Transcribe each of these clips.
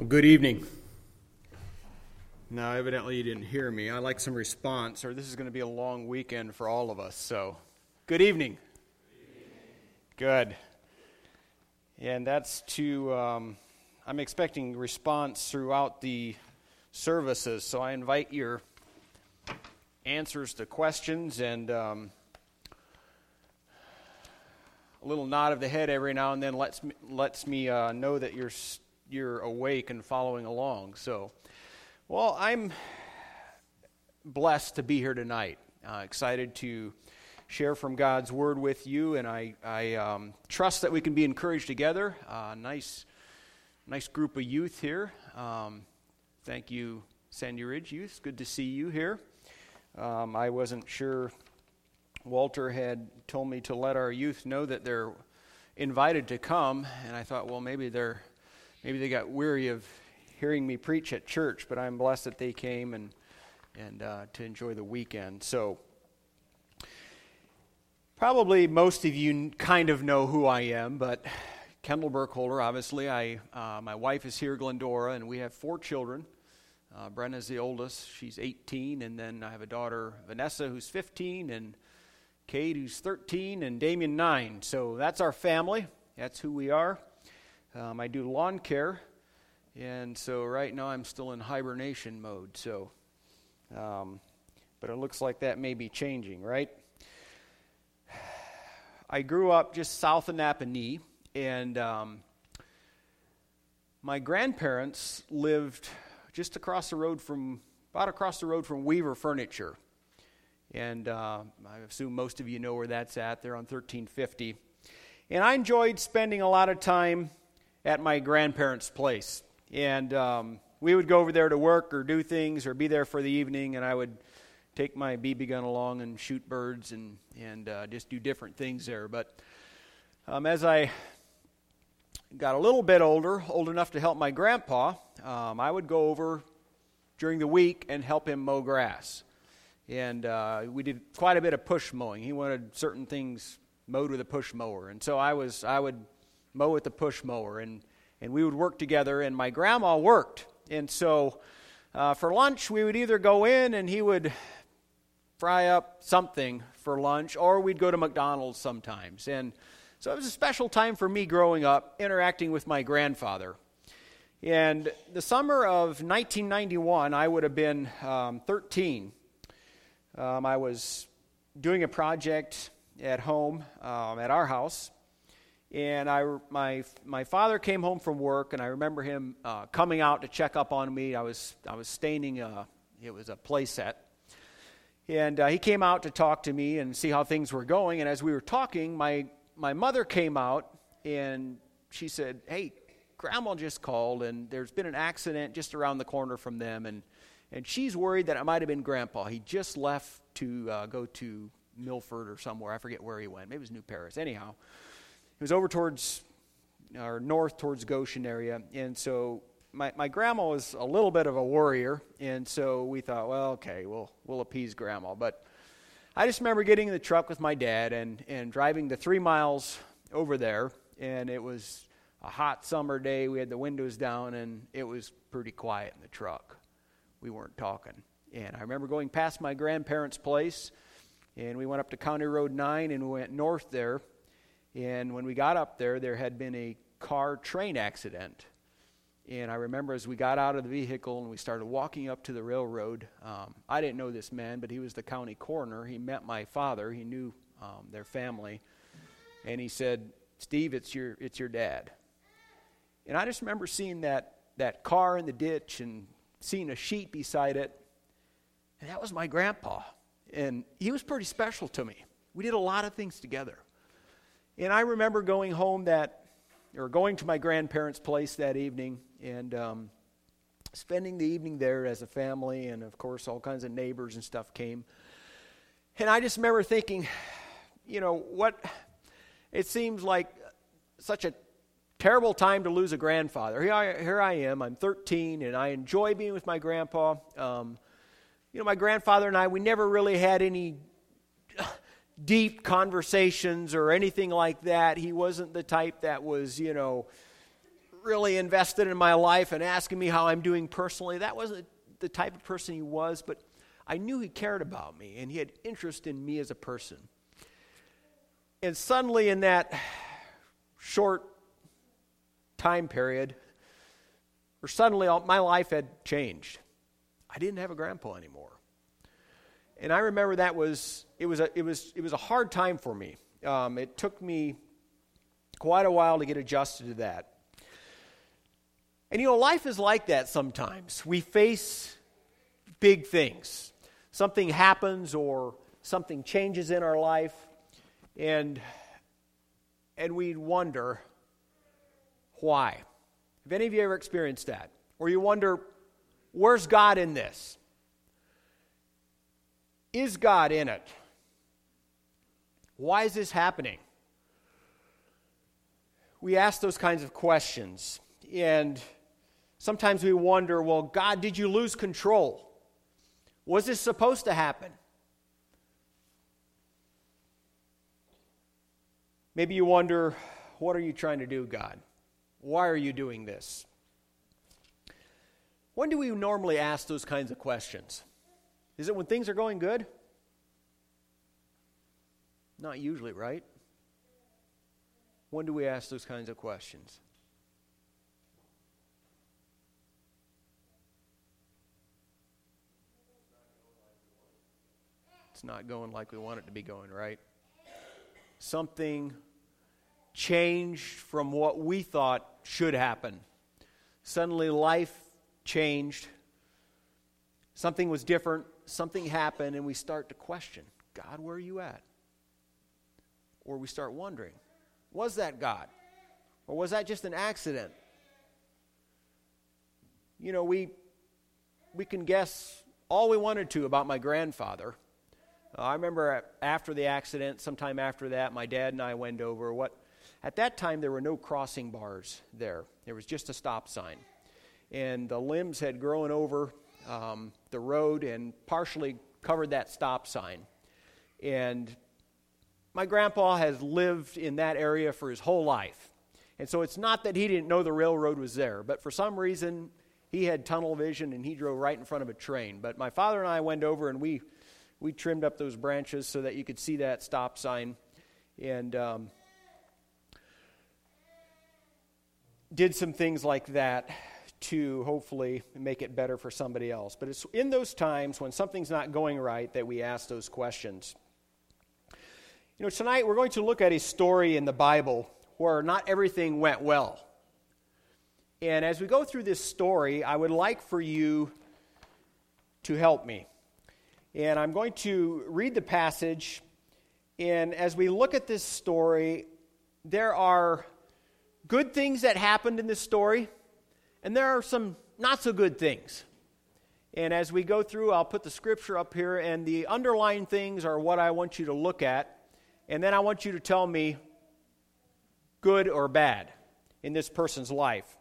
Well, good evening. Now, evidently, you didn't hear me. I like some response, or this is going to be a long weekend for all of us. So, good evening. Good. And that's to, um, I'm expecting response throughout the services. So, I invite your answers to questions and um, a little nod of the head every now and then lets me, lets me uh, know that you're you're awake and following along. So, well, I'm blessed to be here tonight. Uh, excited to share from God's Word with you, and I, I um, trust that we can be encouraged together. Uh, nice, nice group of youth here. Um, thank you, Sandy Ridge Youth. Good to see you here. Um, I wasn't sure. Walter had told me to let our youth know that they're invited to come, and I thought, well, maybe they're maybe they got weary of hearing me preach at church, but I'm blessed that they came and and uh, to enjoy the weekend. So probably most of you kind of know who I am, but Kendall Burkholder, obviously, I uh, my wife is here, Glendora, and we have four children. Uh, Brenna's the oldest; she's 18, and then I have a daughter, Vanessa, who's 15, and Kate, who's 13, and Damien, 9. So that's our family. That's who we are. Um, I do lawn care, and so right now I'm still in hibernation mode. So, um, but it looks like that may be changing, right? I grew up just south of Nappanee, and um, my grandparents lived just across the road from, about across the road from Weaver Furniture. And uh, I assume most of you know where that's at. They're on 1350. And I enjoyed spending a lot of time at my grandparents' place. And um, we would go over there to work or do things or be there for the evening, and I would take my BB gun along and shoot birds and, and uh, just do different things there. But um, as I got a little bit older, old enough to help my grandpa, um, I would go over during the week and help him mow grass. And uh, we did quite a bit of push mowing. He wanted certain things mowed with a push mower. And so I was I would mow with the push mower, and, and we would work together, and my grandma worked. And so uh, for lunch, we would either go in and he would fry up something for lunch, or we'd go to McDonald's sometimes. And so it was a special time for me growing up, interacting with my grandfather. And the summer of 1991, I would have been um, 13. Um, I was doing a project at home, um, at our house, and I, my, my father came home from work, and I remember him uh, coming out to check up on me. I was, I was staining, a, it was a play set. And uh, he came out to talk to me and see how things were going. And as we were talking, my, my mother came out and she said, Hey, Grandma just called, and there's been an accident just around the corner from them. And, and she's worried that it might have been Grandpa. He just left to uh, go to Milford or somewhere. I forget where he went. Maybe it was New Paris. Anyhow. It was over towards, or north towards Goshen area. And so my, my grandma was a little bit of a warrior. And so we thought, well, okay, we'll, we'll appease grandma. But I just remember getting in the truck with my dad and, and driving the three miles over there. And it was a hot summer day. We had the windows down, and it was pretty quiet in the truck. We weren't talking. And I remember going past my grandparents' place, and we went up to County Road 9 and we went north there. And when we got up there, there had been a car train accident. And I remember as we got out of the vehicle and we started walking up to the railroad, um, I didn't know this man, but he was the county coroner. He met my father, he knew um, their family. And he said, Steve, it's your, it's your dad. And I just remember seeing that, that car in the ditch and seeing a sheet beside it. And that was my grandpa. And he was pretty special to me. We did a lot of things together. And I remember going home that, or going to my grandparents' place that evening and um, spending the evening there as a family. And of course, all kinds of neighbors and stuff came. And I just remember thinking, you know, what, it seems like such a terrible time to lose a grandfather. Here I, here I am, I'm 13, and I enjoy being with my grandpa. Um, you know, my grandfather and I, we never really had any deep conversations or anything like that. He wasn't the type that was, you know, really invested in my life and asking me how I'm doing personally. That wasn't the type of person he was, but I knew he cared about me and he had interest in me as a person. And suddenly, in that short time period, or suddenly my life had changed. I didn't have a grandpa anymore. And I remember that was it was a it was it was a hard time for me. Um, it took me quite a while to get adjusted to that. And you know, life is like that sometimes. We face big things. Something happens or something changes in our life, and and we wonder why. Have any of you ever experienced that? Or you wonder, where's God in this? Is God in it? Why is this happening? We ask those kinds of questions. And sometimes we wonder, well, God, did you lose control? Was this supposed to happen? Maybe you wonder, what are you trying to do, God? Why are you doing this? When do we normally ask those kinds of questions? Is it when things are going good? Not usually, right? When do we ask those kinds of questions? It's not going like we want it to be going, right? Something changed from what we thought should happen. Suddenly, life changed. Something was different. Something happened, and we start to question God, where are you at? Or we start wondering, was that God? Or was that just an accident? You know, we, we can guess all we wanted to about my grandfather. Uh, I remember after the accident, sometime after that, my dad and I went over. What at that time, there were no crossing bars there, there was just a stop sign. And the limbs had grown over um, the road and partially covered that stop sign. And my grandpa has lived in that area for his whole life. And so it's not that he didn't know the railroad was there, but for some reason he had tunnel vision and he drove right in front of a train. But my father and I went over and we, we trimmed up those branches so that you could see that stop sign. And um, did some things like that to hopefully make it better for somebody else. But it's in those times when something's not going right that we ask those questions. You know, tonight we're going to look at a story in the Bible where not everything went well. And as we go through this story, I would like for you to help me. And I'm going to read the passage. And as we look at this story, there are good things that happened in this story, and there are some not so good things. And as we go through, I'll put the scripture up here, and the underlying things are what I want you to look at. And then I want you to tell me good or bad in this person's life.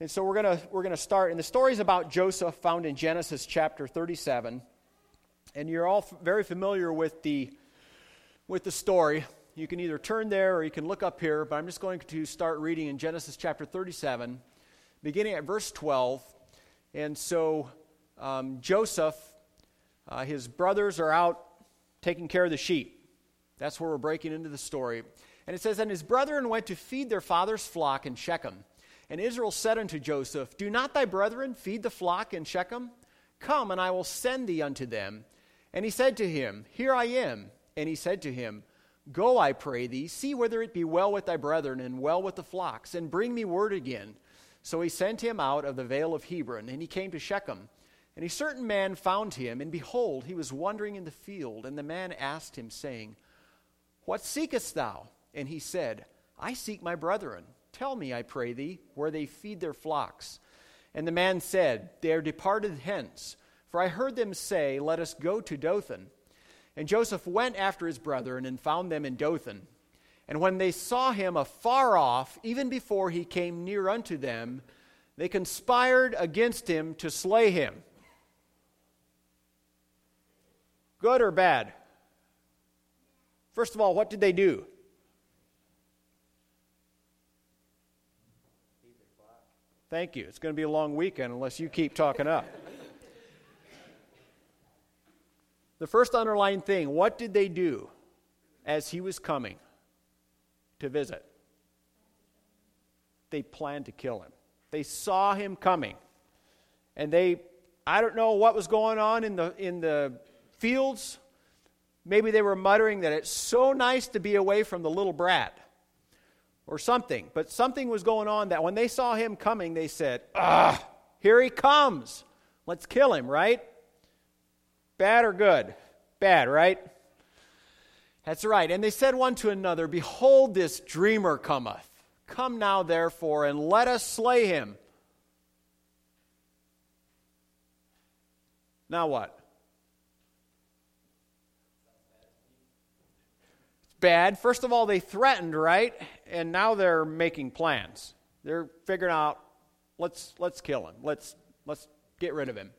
And so we're going we're to start. And the story is about Joseph, found in Genesis chapter 37. And you're all f- very familiar with the, with the story. You can either turn there or you can look up here, but I'm just going to start reading in Genesis chapter 37, beginning at verse 12. And so um, Joseph, uh, his brothers are out taking care of the sheep. That's where we're breaking into the story. And it says, And his brethren went to feed their father's flock in Shechem. And Israel said unto Joseph, Do not thy brethren feed the flock in Shechem? Come, and I will send thee unto them. And he said to him, Here I am. And he said to him, Go, I pray thee, see whether it be well with thy brethren and well with the flocks, and bring me word again. So he sent him out of the vale of Hebron, and he came to Shechem. And a certain man found him, and behold, he was wandering in the field. And the man asked him, saying, What seekest thou? And he said, I seek my brethren. Tell me, I pray thee, where they feed their flocks. And the man said, They are departed hence. For I heard them say, Let us go to Dothan. And Joseph went after his brethren and found them in Dothan. And when they saw him afar off, even before he came near unto them, they conspired against him to slay him. Good or bad? First of all, what did they do? Thank you. It's going to be a long weekend unless you keep talking up. the first underlying thing what did they do as he was coming to visit? They planned to kill him. They saw him coming. And they, I don't know what was going on in the, in the fields. Maybe they were muttering that it's so nice to be away from the little brat or something. But something was going on that when they saw him coming, they said, Ah, here he comes. Let's kill him, right? Bad or good? Bad, right? That's right. And they said one to another, Behold, this dreamer cometh. Come now, therefore, and let us slay him. Now what? It's bad. First of all, they threatened, right? And now they're making plans. They're figuring out, let's let's kill him. Let's let's get rid of him.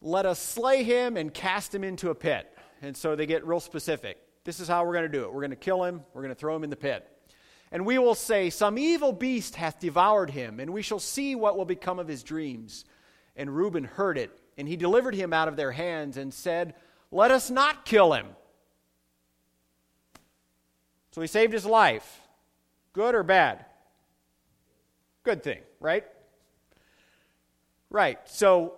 Let us slay him and cast him into a pit. And so they get real specific. This is how we're going to do it. We're going to kill him. We're going to throw him in the pit. And we will say, Some evil beast hath devoured him, and we shall see what will become of his dreams. And Reuben heard it, and he delivered him out of their hands and said, Let us not kill him. So he saved his life. Good or bad? Good thing, right? Right. So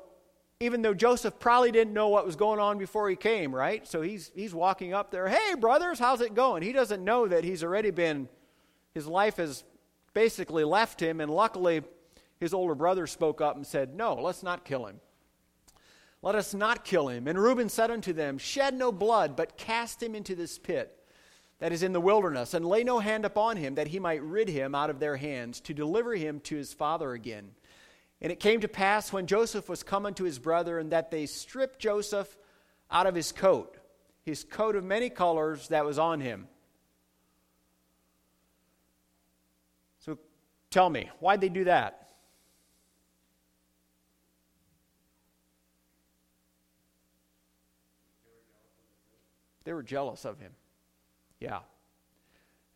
even though Joseph probably didn't know what was going on before he came, right? So he's he's walking up there, "Hey brothers, how's it going?" He doesn't know that he's already been his life has basically left him, and luckily, his older brother spoke up and said, No, let's not kill him. Let us not kill him. And Reuben said unto them, Shed no blood, but cast him into this pit that is in the wilderness, and lay no hand upon him, that he might rid him out of their hands, to deliver him to his father again. And it came to pass when Joseph was come unto his brethren that they stripped Joseph out of his coat, his coat of many colors that was on him So Tell me, why'd they do that? They were jealous of him. Yeah.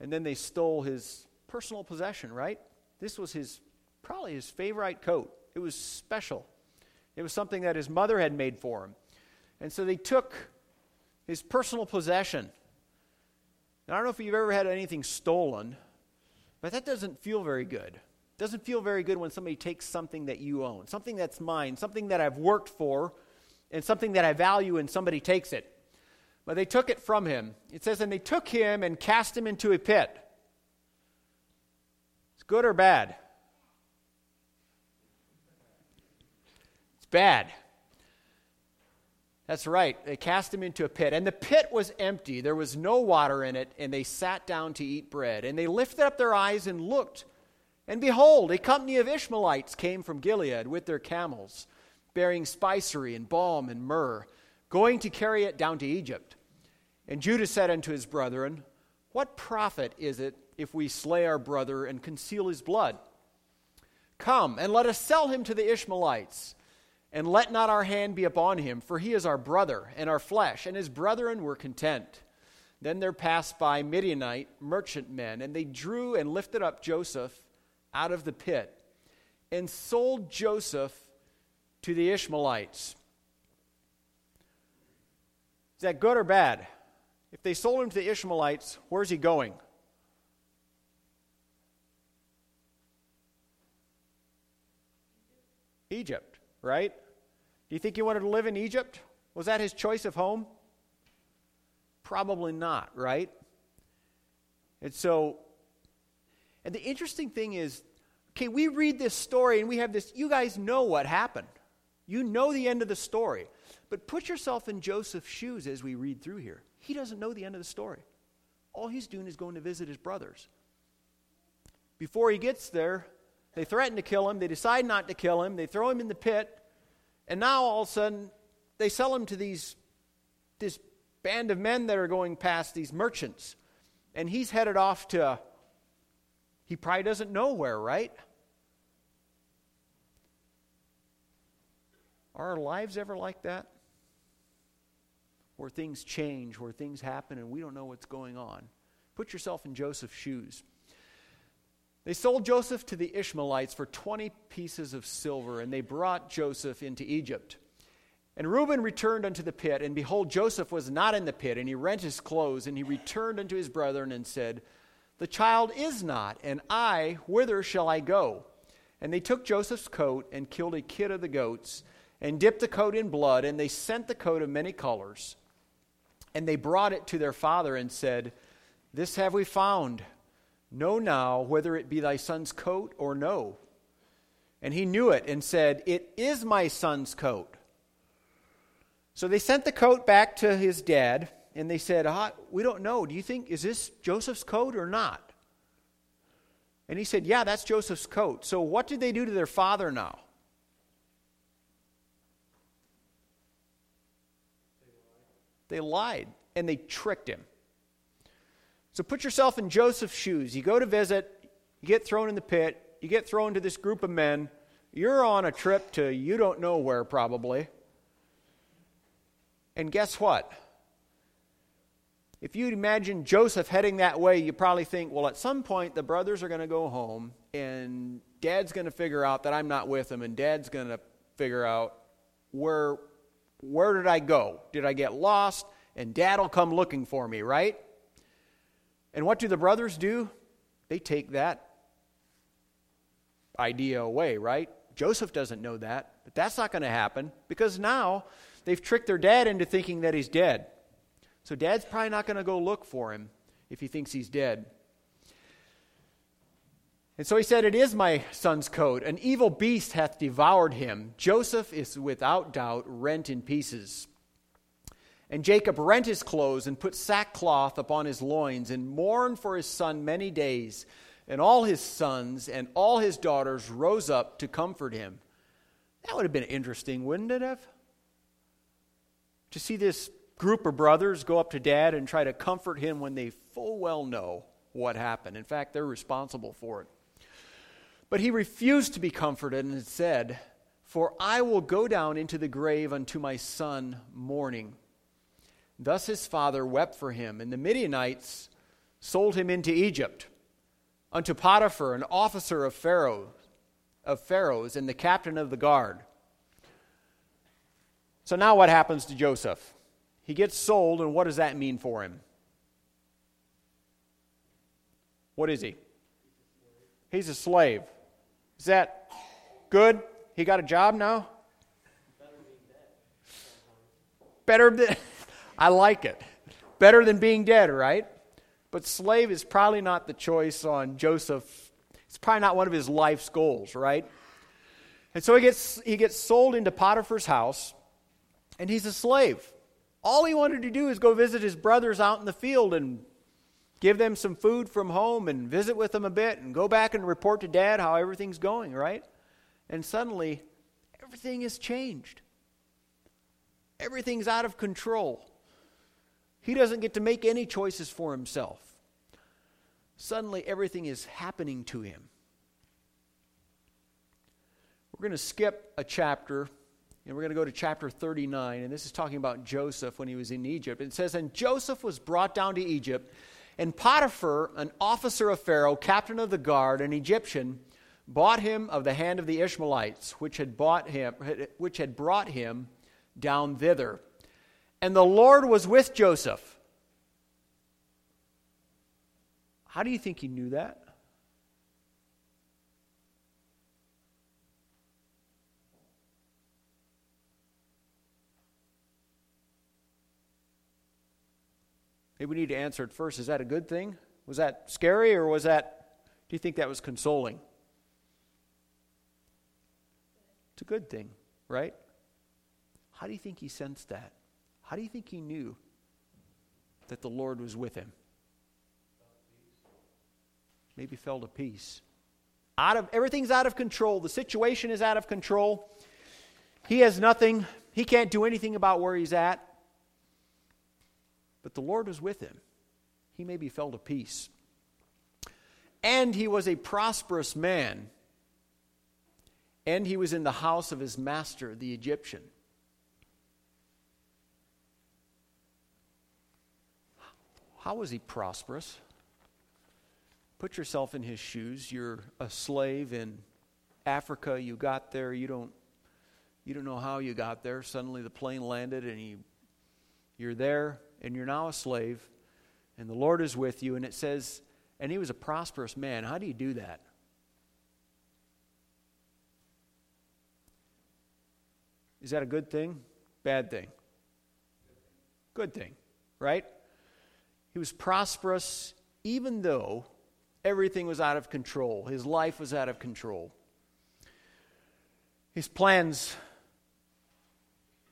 And then they stole his personal possession, right? This was his probably his favorite coat. It was special. It was something that his mother had made for him. And so they took his personal possession. I don't know if you've ever had anything stolen, but that doesn't feel very good. It doesn't feel very good when somebody takes something that you own, something that's mine, something that I've worked for, and something that I value, and somebody takes it. But they took it from him. It says, and they took him and cast him into a pit. It's good or bad? It's bad. That's right. They cast him into a pit. And the pit was empty. There was no water in it. And they sat down to eat bread. And they lifted up their eyes and looked. And behold, a company of Ishmaelites came from Gilead with their camels, bearing spicery and balm and myrrh, going to carry it down to Egypt. And Judah said unto his brethren, What profit is it if we slay our brother and conceal his blood? Come, and let us sell him to the Ishmaelites and let not our hand be upon him, for he is our brother and our flesh, and his brethren were content. Then there passed by Midianite merchantmen, and they drew and lifted up Joseph out of the pit and sold Joseph to the Ishmaelites. Is that good or bad? If they sold him to the Ishmaelites, where's he going? Egypt, right? You think he wanted to live in Egypt? Was that his choice of home? Probably not, right? And so, and the interesting thing is, okay, we read this story and we have this, you guys know what happened. You know the end of the story. But put yourself in Joseph's shoes as we read through here. He doesn't know the end of the story. All he's doing is going to visit his brothers. Before he gets there, they threaten to kill him. They decide not to kill him. They throw him in the pit. And now all of a sudden, they sell him to these this band of men that are going past these merchants. And he's headed off to he probably doesn't know where, right? Are our lives ever like that? Where things change, where things happen, and we don't know what's going on. Put yourself in Joseph's shoes. They sold Joseph to the Ishmaelites for 20 pieces of silver, and they brought Joseph into Egypt. And Reuben returned unto the pit, and behold, Joseph was not in the pit, and he rent his clothes, and he returned unto his brethren and said, The child is not, and I, whither shall I go? And they took Joseph's coat and killed a kid of the goats, and dipped the coat in blood, and they sent the coat of many colors. And they brought it to their father and said, This have we found. Know now whether it be thy son's coat or no. And he knew it and said, It is my son's coat. So they sent the coat back to his dad, and they said, ah, We don't know. Do you think, is this Joseph's coat or not? And he said, Yeah, that's Joseph's coat. So what did they do to their father now? They lied, and they tricked him. So put yourself in Joseph's shoes. You go to visit, you get thrown in the pit, you get thrown to this group of men. You're on a trip to you don't know where, probably. And guess what? If you'd imagine Joseph heading that way, you probably think, well, at some point the brothers are going to go home and dad's going to figure out that I'm not with them and dad's going to figure out where where did I go? Did I get lost? And dad'll come looking for me, right? And what do the brothers do? They take that idea away, right? Joseph doesn't know that, but that's not going to happen because now they've tricked their dad into thinking that he's dead. So dad's probably not going to go look for him if he thinks he's dead. And so he said, It is my son's coat. An evil beast hath devoured him. Joseph is without doubt rent in pieces. And Jacob rent his clothes and put sackcloth upon his loins and mourned for his son many days. And all his sons and all his daughters rose up to comfort him. That would have been interesting, wouldn't it have? To see this group of brothers go up to dad and try to comfort him when they full well know what happened. In fact, they're responsible for it. But he refused to be comforted and said, For I will go down into the grave unto my son mourning. Thus his father wept for him, and the Midianites sold him into Egypt unto Potiphar, an officer of Pharaoh, of Pharaoh's, and the captain of the guard. So now what happens to Joseph? He gets sold, and what does that mean for him? What is he? He's a slave. Is that good? He got a job now? Better than. I like it. Better than being dead, right? But slave is probably not the choice on Joseph. It's probably not one of his life's goals, right? And so he gets, he gets sold into Potiphar's house, and he's a slave. All he wanted to do is go visit his brothers out in the field and give them some food from home and visit with them a bit and go back and report to dad how everything's going, right? And suddenly, everything has changed. Everything's out of control. He doesn't get to make any choices for himself. Suddenly, everything is happening to him. We're going to skip a chapter, and we're going to go to chapter 39, and this is talking about Joseph when he was in Egypt. It says, And Joseph was brought down to Egypt, and Potiphar, an officer of Pharaoh, captain of the guard, an Egyptian, bought him of the hand of the Ishmaelites, which had, bought him, which had brought him down thither. And the Lord was with Joseph. How do you think he knew that? Maybe we need to answer it first. Is that a good thing? Was that scary or was that, do you think that was consoling? It's a good thing, right? How do you think he sensed that? How do you think he knew that the Lord was with him? Maybe felt a peace. Out of everything's out of control. The situation is out of control. He has nothing. He can't do anything about where he's at. But the Lord was with him. He maybe felt a peace. And he was a prosperous man. And he was in the house of his master, the Egyptian. How was he prosperous? Put yourself in his shoes. You're a slave in Africa. You got there. You don't, you don't know how you got there. Suddenly the plane landed and you, you're there and you're now a slave and the Lord is with you. And it says, and he was a prosperous man. How do you do that? Is that a good thing? Bad thing? Good thing, right? He was prosperous even though everything was out of control. His life was out of control. His plans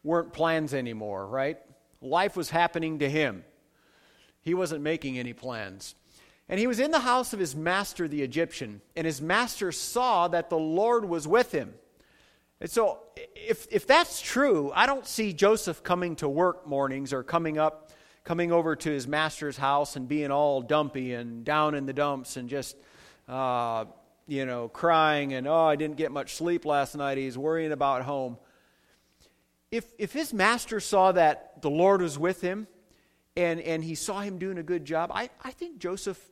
weren't plans anymore, right? Life was happening to him. He wasn't making any plans. And he was in the house of his master, the Egyptian, and his master saw that the Lord was with him. And so, if, if that's true, I don't see Joseph coming to work mornings or coming up coming over to his master's house and being all dumpy and down in the dumps and just, uh, you know, crying and, oh, I didn't get much sleep last night. He's worrying about home. If, if his master saw that the Lord was with him and, and he saw him doing a good job, I, I think Joseph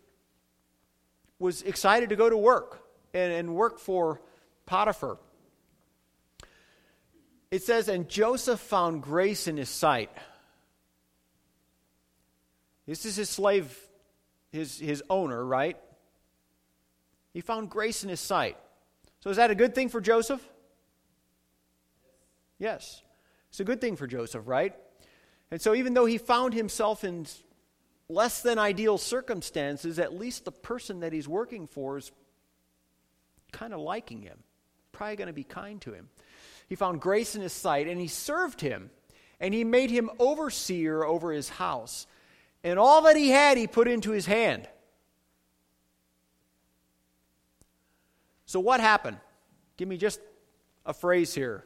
was excited to go to work and, and work for Potiphar. It says, And Joseph found grace in his sight. This is his slave, his, his owner, right? He found grace in his sight. So is that a good thing for Joseph? Yes. It's a good thing for Joseph, right? And so even though he found himself in less than ideal circumstances, at least the person that he's working for is kind of liking him, probably going to be kind to him. He found grace in his sight, and he served him, and he made him overseer over his house and all that he had, he put into his hand. So, what happened? Give me just a phrase here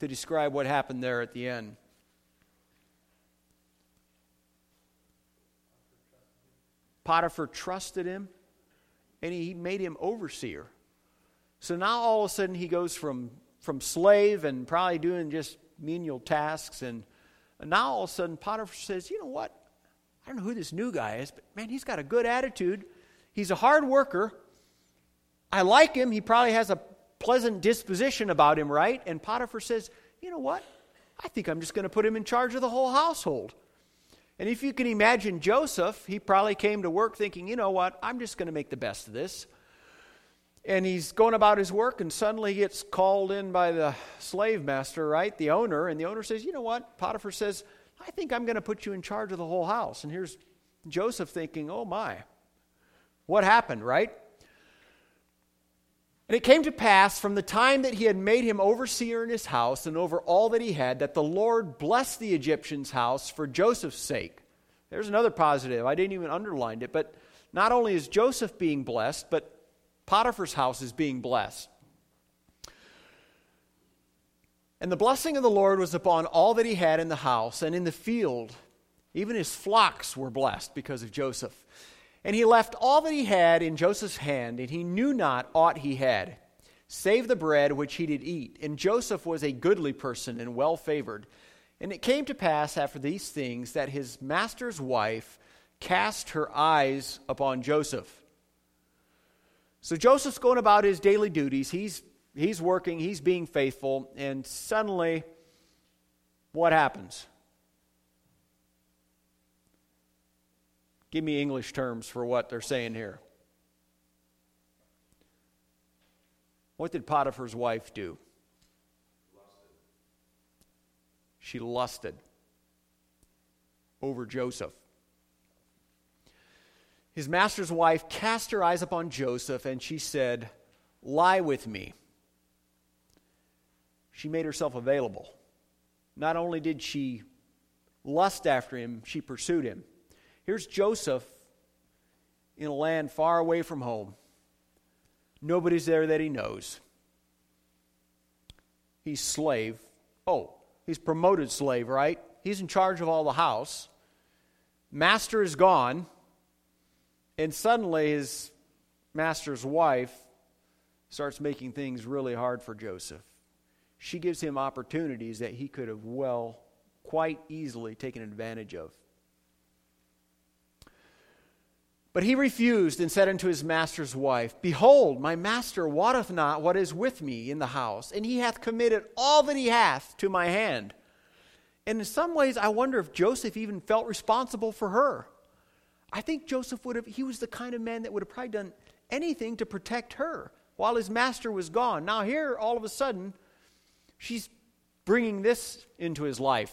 to describe what happened there at the end. Potiphar trusted him and he made him overseer. So now all of a sudden he goes from, from slave and probably doing just menial tasks and and now all of a sudden Potiphar says, you know what? I don't know who this new guy is, but man, he's got a good attitude. He's a hard worker. I like him. He probably has a pleasant disposition about him, right? And Potiphar says, you know what? I think I'm just going to put him in charge of the whole household. And if you can imagine Joseph, he probably came to work thinking, you know what? I'm just going to make the best of this and he's going about his work and suddenly he gets called in by the slave master right the owner and the owner says you know what? Potiphar says i think i'm going to put you in charge of the whole house. And here's joseph thinking oh my. What happened right? And it came to pass from the time that he had made him overseer in his house and over all that he had that the lord blessed the egyptian's house for joseph's sake. There's another positive. I didn't even underline it but not only is joseph being blessed but Potiphar's house is being blessed. And the blessing of the Lord was upon all that he had in the house and in the field. Even his flocks were blessed because of Joseph. And he left all that he had in Joseph's hand, and he knew not aught he had, save the bread which he did eat. And Joseph was a goodly person and well favored. And it came to pass after these things that his master's wife cast her eyes upon Joseph. So Joseph's going about his daily duties. He's, he's working, he's being faithful, and suddenly, what happens? Give me English terms for what they're saying here. What did Potiphar's wife do? She lusted over Joseph. His master's wife cast her eyes upon Joseph and she said, Lie with me. She made herself available. Not only did she lust after him, she pursued him. Here's Joseph in a land far away from home. Nobody's there that he knows. He's slave. Oh, he's promoted slave, right? He's in charge of all the house. Master is gone. And suddenly his master's wife starts making things really hard for Joseph. She gives him opportunities that he could have well, quite easily taken advantage of. But he refused and said unto his master's wife, Behold, my master wotteth not what is with me in the house, and he hath committed all that he hath to my hand. And in some ways, I wonder if Joseph even felt responsible for her. I think Joseph would have, he was the kind of man that would have probably done anything to protect her while his master was gone. Now, here, all of a sudden, she's bringing this into his life.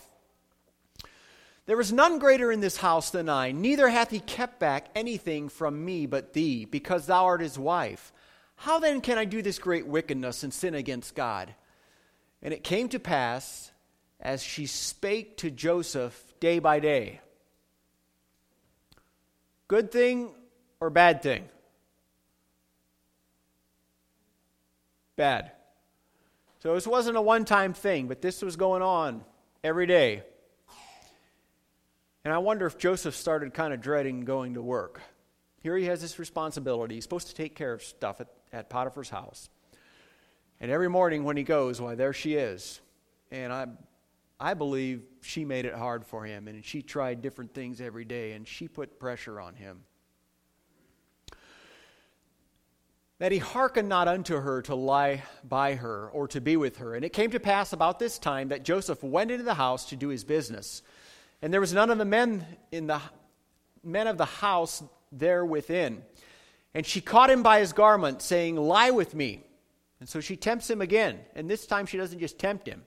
There is none greater in this house than I, neither hath he kept back anything from me but thee, because thou art his wife. How then can I do this great wickedness and sin against God? And it came to pass, as she spake to Joseph day by day. Good thing or bad thing? Bad. So this wasn't a one time thing, but this was going on every day. And I wonder if Joseph started kind of dreading going to work. Here he has this responsibility. He's supposed to take care of stuff at, at Potiphar's house. And every morning when he goes, why, there she is. And I, I believe she made it hard for him, and she tried different things every day, and she put pressure on him. That he hearkened not unto her to lie by her or to be with her. And it came to pass about this time that Joseph went into the house to do his business. And there was none of the men in the men of the house there within. And she caught him by his garment, saying, Lie with me. And so she tempts him again. And this time she doesn't just tempt him,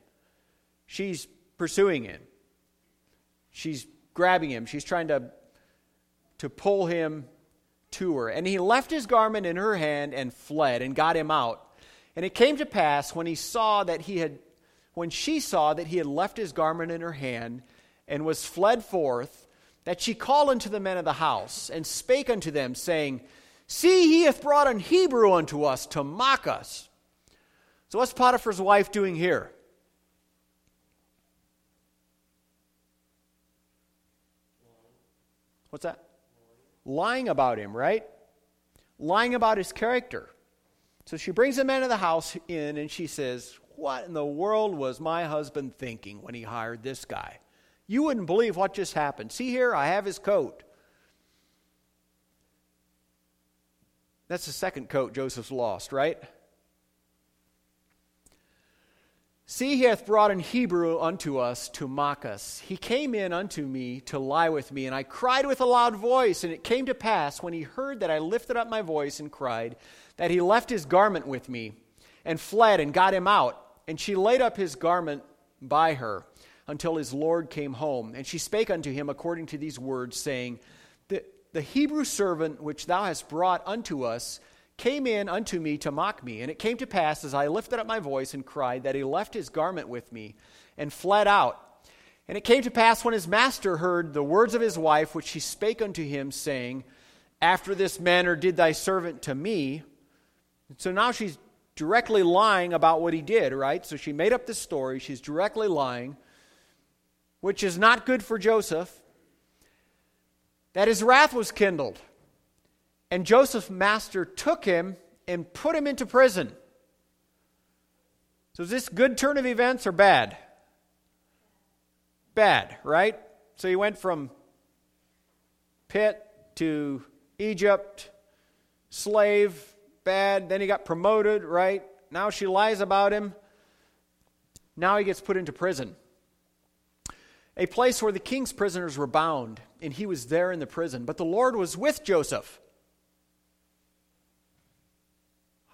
she's pursuing him. She's grabbing him. She's trying to, to pull him to her. And he left his garment in her hand and fled and got him out. And it came to pass when he saw that he had, when she saw that he had left his garment in her hand, and was fled forth, that she called unto the men of the house, and spake unto them, saying, See, he hath brought an Hebrew unto us to mock us. So, what's Potiphar's wife doing here? What's that? Lying about him, right? Lying about his character. So she brings the men of the house in and she says, What in the world was my husband thinking when he hired this guy? You wouldn't believe what just happened. See here, I have his coat. That's the second coat Joseph's lost, right? See, he hath brought an Hebrew unto us to mock us. He came in unto me to lie with me, and I cried with a loud voice. And it came to pass, when he heard that I lifted up my voice and cried, that he left his garment with me and fled and got him out. And she laid up his garment by her until his Lord came home. And she spake unto him according to these words, saying, The, the Hebrew servant which thou hast brought unto us came in unto me to mock me. And it came to pass, as I lifted up my voice and cried, that he left his garment with me and fled out. And it came to pass when his master heard the words of his wife, which she spake unto him, saying, After this manner did thy servant to me. So now she's directly lying about what he did, right? So she made up this story. She's directly lying which is not good for Joseph, that his wrath was kindled. And Joseph's master took him and put him into prison. So is this good turn of events or bad? Bad, right? So he went from pit to Egypt, slave, bad. Then he got promoted, right? Now she lies about him. Now he gets put into prison a place where the king's prisoners were bound, and he was there in the prison. But the Lord was with Joseph.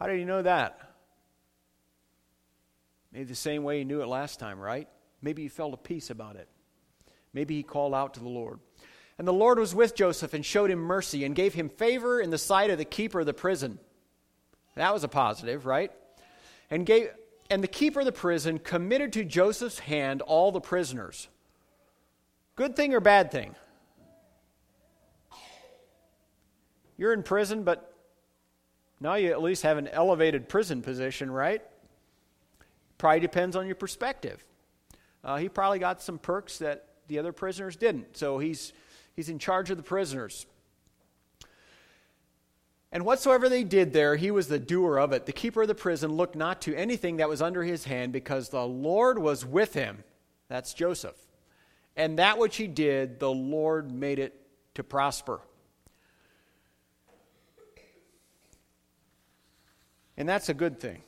How did he know that? Maybe the same way he knew it last time, right? Maybe he felt a peace about it. Maybe he called out to the Lord. And the Lord was with Joseph and showed him mercy and gave him favor in the sight of the keeper of the prison. That was a positive, right? And gave and the keeper of the prison committed to Joseph's hand all the prisoners. Good thing or bad thing? You're in prison, but now you at least have an elevated prison position, right? Probably depends on your perspective. Uh, he probably got some perks that the other prisoners didn't. So he's, he's in charge of the prisoners. And whatsoever they did there, he was the doer of it. The keeper of the prison looked not to anything that was under his hand because the Lord was with him. That's Joseph. And that which he did, the Lord made it to prosper. And that's a good thing.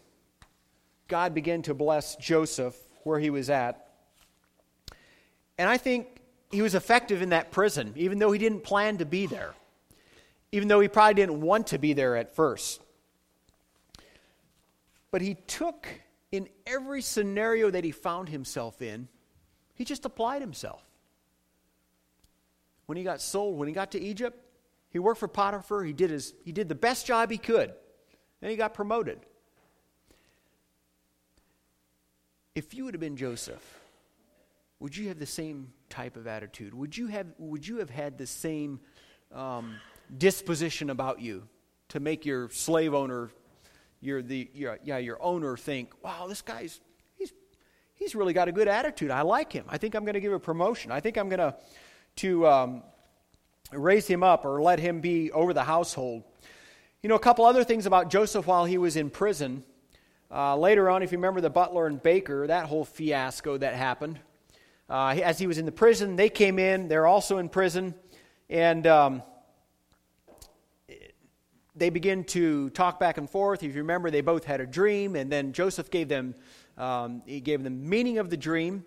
God began to bless Joseph where he was at. And I think he was effective in that prison, even though he didn't plan to be there, even though he probably didn't want to be there at first. But he took in every scenario that he found himself in, he just applied himself. When he got sold, when he got to Egypt, he worked for Potiphar. He did, his, he did the best job he could. Then he got promoted. If you would have been Joseph, would you have the same type of attitude? Would you have, would you have had the same um, disposition about you to make your slave owner, your, the, your, yeah, your owner think, wow, this guy's, he's, he's really got a good attitude. I like him. I think I'm going to give a promotion. I think I'm going to, to um, raise him up or let him be over the household. You know, a couple other things about Joseph while he was in prison. Uh, later on, if you remember the butler and baker, that whole fiasco that happened. Uh, as he was in the prison, they came in. They're also in prison. And um, they begin to talk back and forth. If you remember, they both had a dream. And then Joseph gave them, um, he gave them meaning of the dream.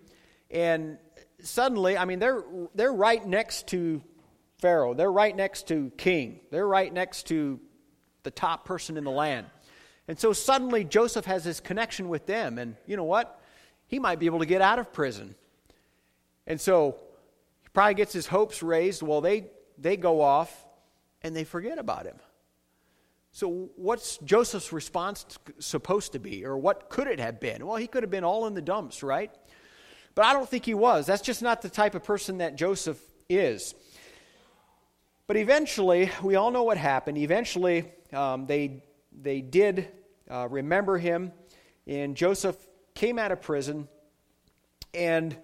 And suddenly, I mean, they're, they're right next to Pharaoh. They're right next to king. They're right next to the top person in the land. And so suddenly Joseph has this connection with them. And you know what? He might be able to get out of prison. And so he probably gets his hopes raised. Well, they, they go off and they forget about him. So, what's Joseph's response supposed to be? Or what could it have been? Well, he could have been all in the dumps, right? But I don't think he was. That's just not the type of person that Joseph is. But eventually, we all know what happened. Eventually, um, they, they did uh, remember him, and Joseph came out of prison, and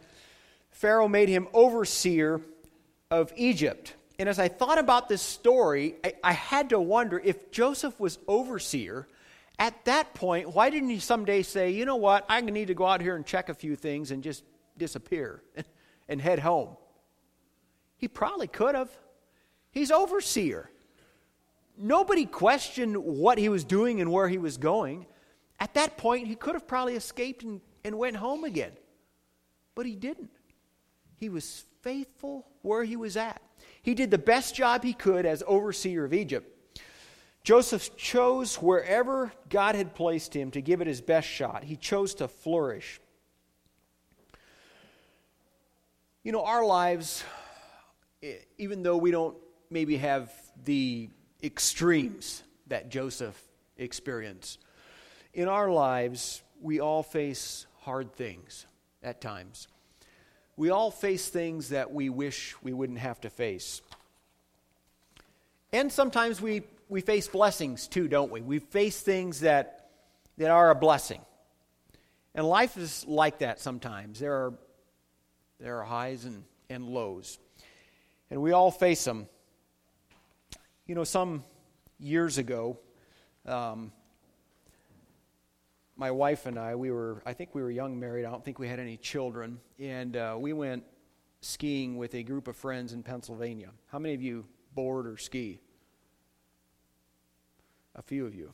Pharaoh made him overseer of Egypt. And as I thought about this story, I, I had to wonder if Joseph was overseer, at that point, why didn't he someday say, you know what, I need to go out here and check a few things and just disappear and head home? He probably could have. He's overseer. Nobody questioned what he was doing and where he was going. At that point, he could have probably escaped and, and went home again. But he didn't. He was faithful where he was at. He did the best job he could as overseer of Egypt. Joseph chose wherever God had placed him to give it his best shot. He chose to flourish. You know, our lives, even though we don't maybe have the extremes that Joseph experienced. In our lives, we all face hard things at times. We all face things that we wish we wouldn't have to face. And sometimes we, we face blessings too, don't we? We face things that, that are a blessing. And life is like that sometimes. There are, there are highs and, and lows. And we all face them. You know, some years ago, um, my wife and I, we were, I think we were young married. I don't think we had any children. And uh, we went skiing with a group of friends in Pennsylvania. How many of you board or ski? A few of you.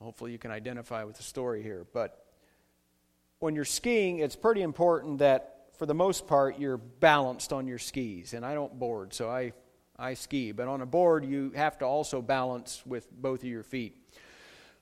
Hopefully, you can identify with the story here. But when you're skiing, it's pretty important that, for the most part, you're balanced on your skis. And I don't board, so I I ski. But on a board, you have to also balance with both of your feet.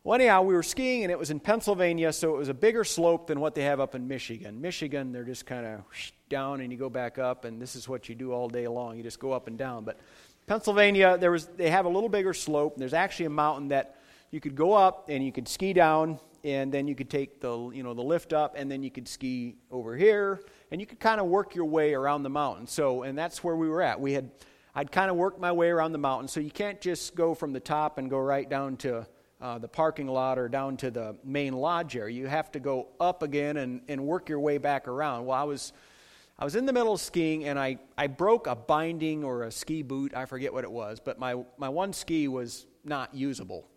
Well, anyhow, we were skiing and it was in Pennsylvania, so it was a bigger slope than what they have up in Michigan. Michigan, they're just kind of down and you go back up, and this is what you do all day long. You just go up and down. But Pennsylvania, there was, they have a little bigger slope. And there's actually a mountain that you could go up and you could ski down, and then you could take the, you know, the lift up, and then you could ski over here, and you could kind of work your way around the mountain. So, and that's where we were at. We had I'd kind of work my way around the mountain. So you can't just go from the top and go right down to uh, the parking lot or down to the main lodge area. You have to go up again and, and work your way back around. Well, I was, I was in the middle of skiing and I, I broke a binding or a ski boot. I forget what it was, but my, my one ski was not usable.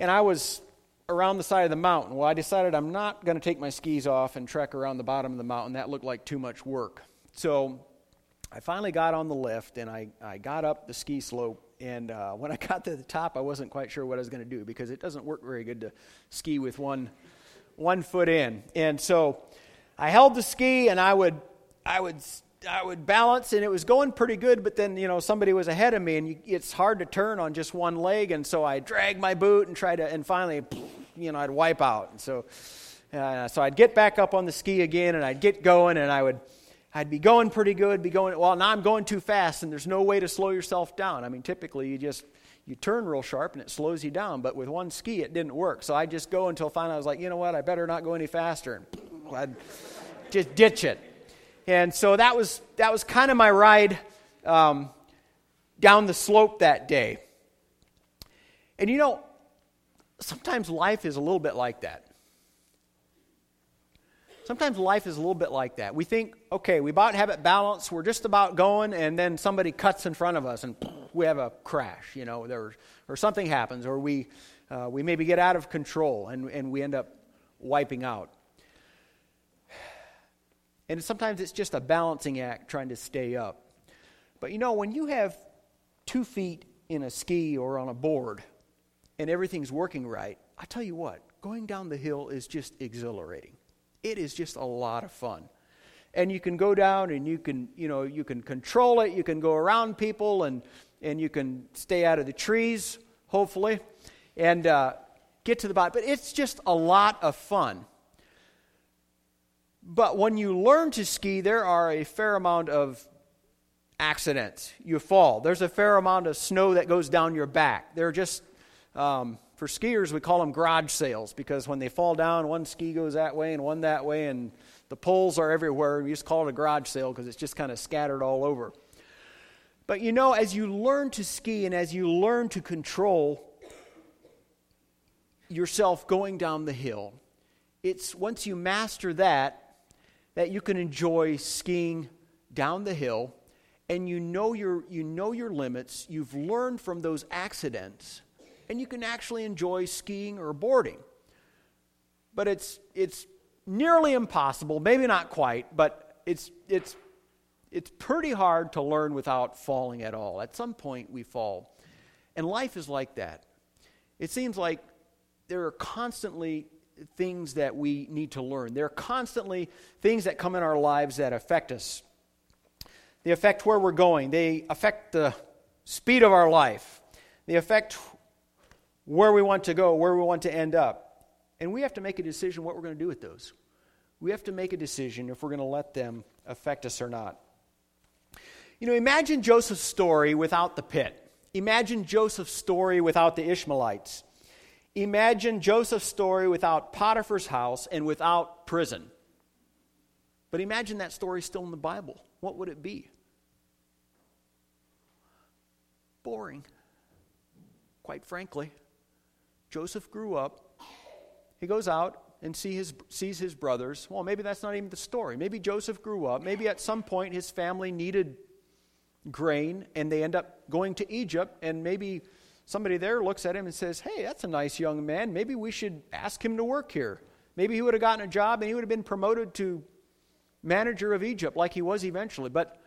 And I was around the side of the mountain. Well, I decided I'm not going to take my skis off and trek around the bottom of the mountain. That looked like too much work. So I finally got on the lift and I, I got up the ski slope And uh, when I got to the top, I wasn't quite sure what I was going to do because it doesn't work very good to ski with one, one foot in. And so I held the ski and I would, I would, I would balance and it was going pretty good. But then, you know, somebody was ahead of me and you, it's hard to turn on just one leg. And so I dragged my boot and tried to, and finally, you know, I'd wipe out. And so, uh, so I'd get back up on the ski again and I'd get going and I would, I'd be going pretty good, be going, well, now I'm going too fast, and there's no way to slow yourself down. I mean, typically you just, you turn real sharp and it slows you down, but with one ski it didn't work. So I just go until finally I was like, you know what, I better not go any faster. And I'd just ditch it. And so that was, that was kind of my ride um, down the slope that day. And you know, sometimes life is a little bit like that. Sometimes life is a little bit like that. We think, okay, we about have it balanced, we're just about going, and then somebody cuts in front of us and we have a crash, you know, there, or something happens, or we, uh, we maybe get out of control and, and we end up wiping out. And sometimes it's just a balancing act trying to stay up. But you know, when you have two feet in a ski or on a board and everything's working right, I tell you what, going down the hill is just exhilarating it is just a lot of fun. And you can go down and you can you know you can control it. You can go around people and and you can stay out of the trees hopefully and uh, get to the bottom. But it's just a lot of fun. But when you learn to ski there are a fair amount of accidents. You fall. There's a fair amount of snow that goes down your back. There are just um, for skiers, we call them garage sales because when they fall down, one ski goes that way and one that way, and the poles are everywhere. We just call it a garage sale because it's just kind of scattered all over. But you know, as you learn to ski and as you learn to control yourself going down the hill, it's once you master that, that you can enjoy skiing down the hill and you know your, you know your limits. You've learned from those accidents and you can actually enjoy skiing or boarding. But it's, it's nearly impossible, maybe not quite, but it's, it's, it's pretty hard to learn without falling at all. At some point, we fall. And life is like that. It seems like there are constantly things that we need to learn. There are constantly things that come in our lives that affect us. They affect where we're going, they affect the speed of our life, they affect where we want to go, where we want to end up. And we have to make a decision what we're going to do with those. We have to make a decision if we're going to let them affect us or not. You know, imagine Joseph's story without the pit. Imagine Joseph's story without the Ishmaelites. Imagine Joseph's story without Potiphar's house and without prison. But imagine that story still in the Bible. What would it be? Boring, quite frankly. Joseph grew up. He goes out and see his, sees his brothers. Well, maybe that's not even the story. Maybe Joseph grew up. Maybe at some point his family needed grain and they end up going to Egypt. And maybe somebody there looks at him and says, Hey, that's a nice young man. Maybe we should ask him to work here. Maybe he would have gotten a job and he would have been promoted to manager of Egypt like he was eventually. But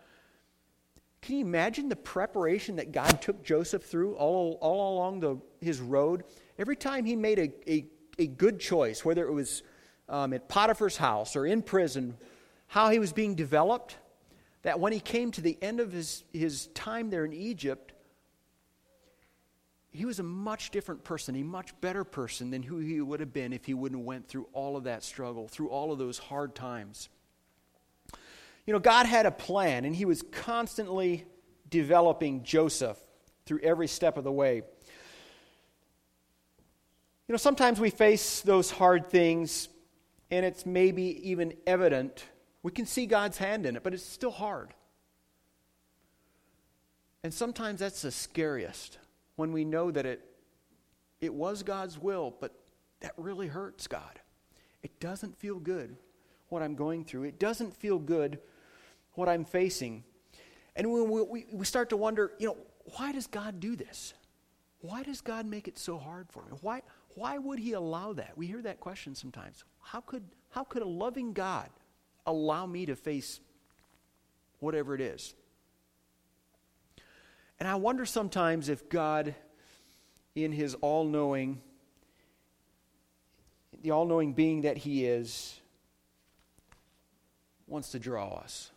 can you imagine the preparation that God took Joseph through all, all along the, his road? Every time he made a, a, a good choice, whether it was um, at Potiphar's house or in prison, how he was being developed, that when he came to the end of his, his time there in Egypt, he was a much different person, a much better person than who he would have been if he wouldn't have went through all of that struggle, through all of those hard times. You know, God had a plan, and He was constantly developing Joseph through every step of the way. You know, sometimes we face those hard things, and it's maybe even evident. We can see God's hand in it, but it's still hard. And sometimes that's the scariest when we know that it, it was God's will, but that really hurts God. It doesn't feel good what I'm going through. It doesn't feel good what I'm facing. And when we, we, start to wonder, you know, why does God do this? Why does God make it so hard for me? Why, why would He allow that? We hear that question sometimes. How could, how could a loving God allow me to face whatever it is? And I wonder sometimes if God, in his all knowing, the all knowing being that he is, wants to draw us,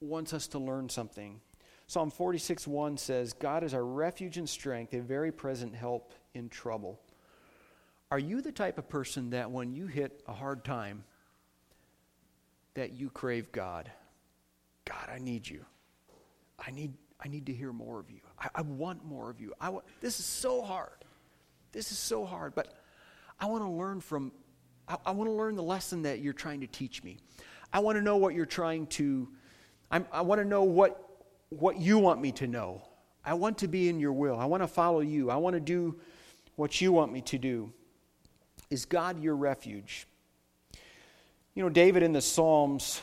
wants us to learn something. Psalm 46 1 says, God is our refuge and strength, a very present help in trouble. Are you the type of person that when you hit a hard time, that you crave God? God, I need you. I need, I need to hear more of you. I, I want more of you. I want, this is so hard. This is so hard. But I want to learn from, I, I want to learn the lesson that you're trying to teach me. I want to know what you're trying to, I'm, I want to know what, what you want me to know. I want to be in your will. I want to follow you. I want to do what you want me to do. Is God your refuge? You know, David in the Psalms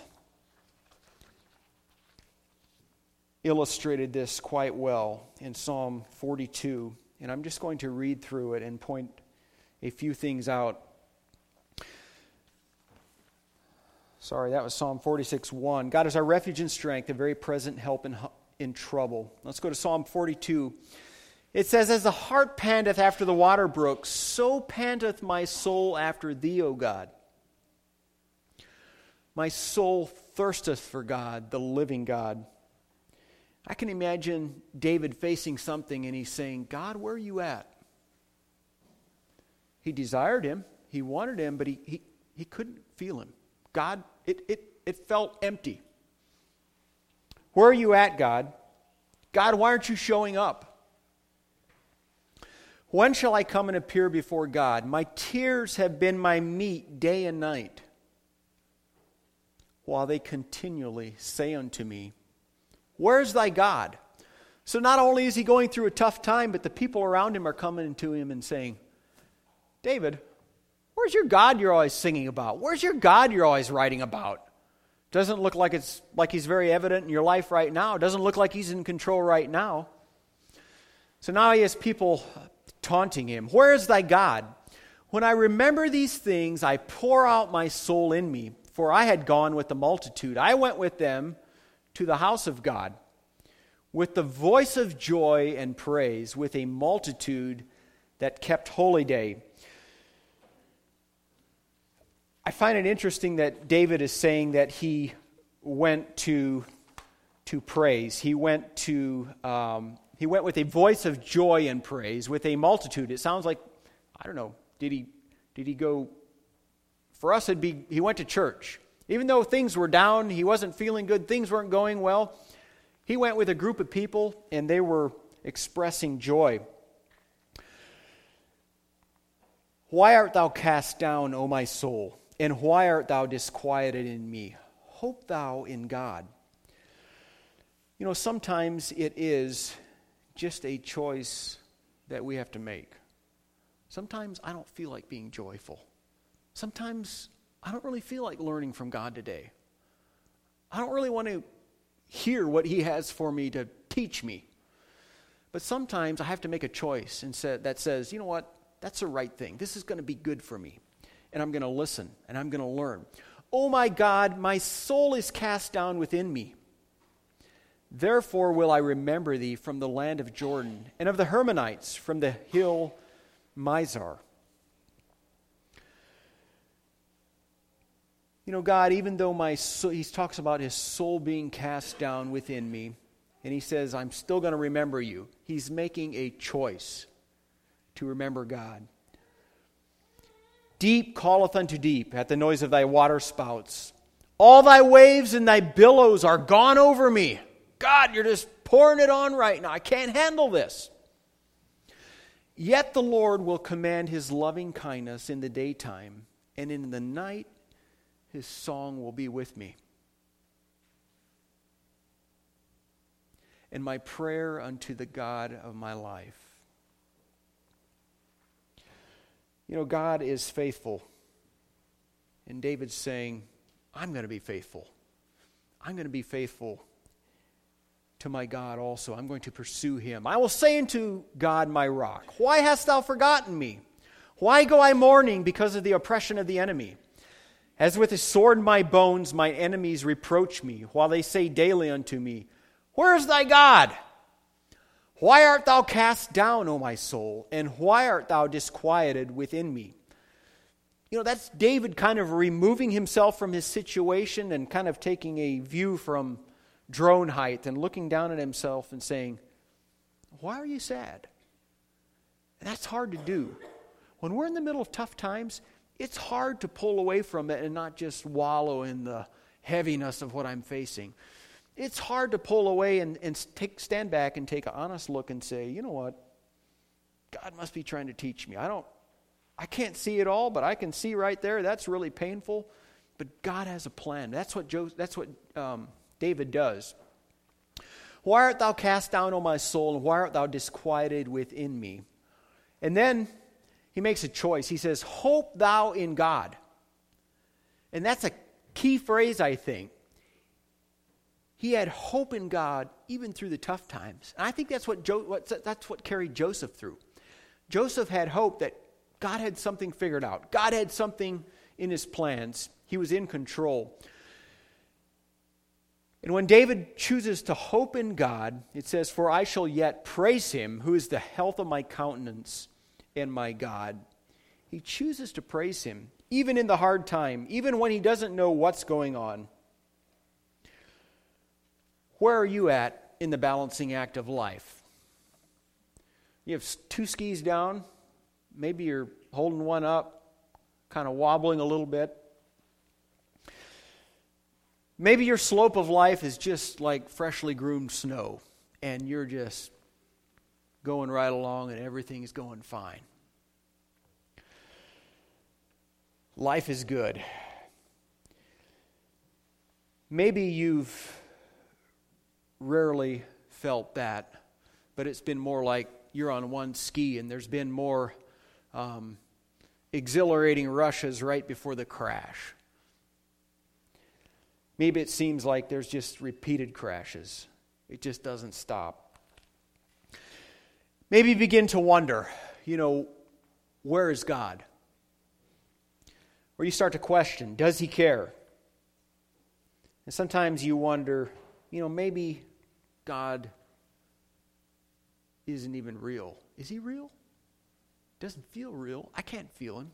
illustrated this quite well in Psalm 42. And I'm just going to read through it and point a few things out. Sorry, that was Psalm 46 1. God is our refuge and strength, a very present help in, in trouble. Let's go to Psalm 42. It says, As the hart panteth after the water brooks, so panteth my soul after thee, O God. My soul thirsteth for God, the living God. I can imagine David facing something and he's saying, God, where are you at? He desired him, he wanted him, but he, he, he couldn't feel him. God, it, it, it felt empty. Where are you at, God? God, why aren't you showing up? When shall I come and appear before God? My tears have been my meat day and night, while they continually say unto me, Where's thy God? So not only is he going through a tough time, but the people around him are coming to him and saying, David, where's your God you're always singing about? Where's your God you're always writing about? Doesn't look like it's like he's very evident in your life right now. Doesn't look like he's in control right now. So now he has people taunting him. Where is thy God? When I remember these things, I pour out my soul in me, for I had gone with the multitude. I went with them to the house of God with the voice of joy and praise, with a multitude that kept holy day. I find it interesting that David is saying that he went to, to praise. He went to um, he went with a voice of joy and praise, with a multitude. It sounds like I don't know. Did he did he go? For us, it'd be he went to church. Even though things were down, he wasn't feeling good, things weren't going well, he went with a group of people and they were expressing joy. Why art thou cast down, O my soul? And why art thou disquieted in me? Hope thou in God. You know, sometimes it is just a choice that we have to make. Sometimes I don't feel like being joyful. Sometimes I don't really feel like learning from God today. I don't really want to hear what He has for me to teach me. But sometimes I have to make a choice and say, that says, you know what, that's the right thing. This is going to be good for me. And I'm going to listen and I'm going to learn. Oh my God, my soul is cast down within me. Therefore will I remember thee from the land of Jordan and of the Hermonites from the hill Mizar. You know, God, even though my soul, he talks about his soul being cast down within me, and he says, I'm still going to remember you. He's making a choice to remember God. Deep calleth unto deep at the noise of thy water spouts. All thy waves and thy billows are gone over me. God, you're just pouring it on right now. I can't handle this. Yet the Lord will command his loving kindness in the daytime, and in the night his song will be with me. And my prayer unto the God of my life. You know, God is faithful. And David's saying, I'm going to be faithful. I'm going to be faithful to my God also. I'm going to pursue him. I will say unto God, my rock, Why hast thou forgotten me? Why go I mourning because of the oppression of the enemy? As with a sword in my bones, my enemies reproach me, while they say daily unto me, Where is thy God? Why art thou cast down, O my soul? And why art thou disquieted within me? You know, that's David kind of removing himself from his situation and kind of taking a view from drone height and looking down at himself and saying, Why are you sad? And that's hard to do. When we're in the middle of tough times, it's hard to pull away from it and not just wallow in the heaviness of what I'm facing it's hard to pull away and, and take, stand back and take an honest look and say, you know what? God must be trying to teach me. I don't, I can't see it all, but I can see right there. That's really painful. But God has a plan. That's what, Joe, that's what um, David does. Why art thou cast down, O my soul, and why art thou disquieted within me? And then he makes a choice. He says, Hope thou in God. And that's a key phrase, I think he had hope in God even through the tough times. And I think that's what, jo- what, that's what carried Joseph through. Joseph had hope that God had something figured out, God had something in his plans, he was in control. And when David chooses to hope in God, it says, For I shall yet praise him, who is the health of my countenance and my God. He chooses to praise him, even in the hard time, even when he doesn't know what's going on. Where are you at in the balancing act of life? You have two skis down, maybe you're holding one up, kind of wobbling a little bit. Maybe your slope of life is just like freshly groomed snow, and you're just going right along and everything is going fine. Life is good. Maybe you've rarely felt that, but it's been more like you're on one ski and there's been more um, exhilarating rushes right before the crash. Maybe it seems like there's just repeated crashes, it just doesn't stop. Maybe you begin to wonder, you know, where is God? Or you start to question, does he care? And sometimes you wonder, you know, maybe God isn't even real. Is he real? Doesn't feel real. I can't feel him.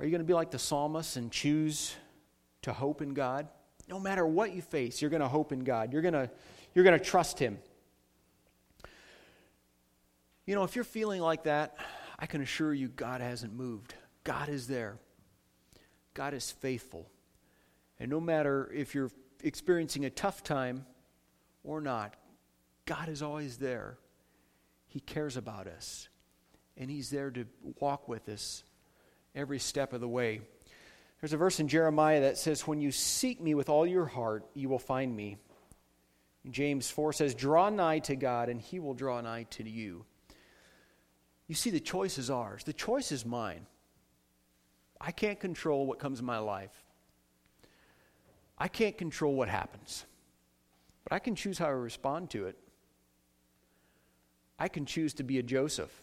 Are you going to be like the psalmist and choose to hope in God? No matter what you face, you're going to hope in God. You're going to, you're going to trust him. You know, if you're feeling like that, I can assure you God hasn't moved. God is there. God is faithful. And no matter if you're experiencing a tough time or not, God is always there. He cares about us, and He's there to walk with us every step of the way. There's a verse in Jeremiah that says, When you seek me with all your heart, you will find me. James 4 says, Draw nigh to God, and He will draw nigh to you. You see, the choice is ours. The choice is mine. I can't control what comes in my life. I can't control what happens, but I can choose how I respond to it. I can choose to be a Joseph.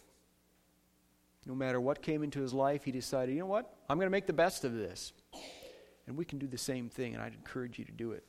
No matter what came into his life, he decided, you know what? I'm going to make the best of this. And we can do the same thing, and I'd encourage you to do it.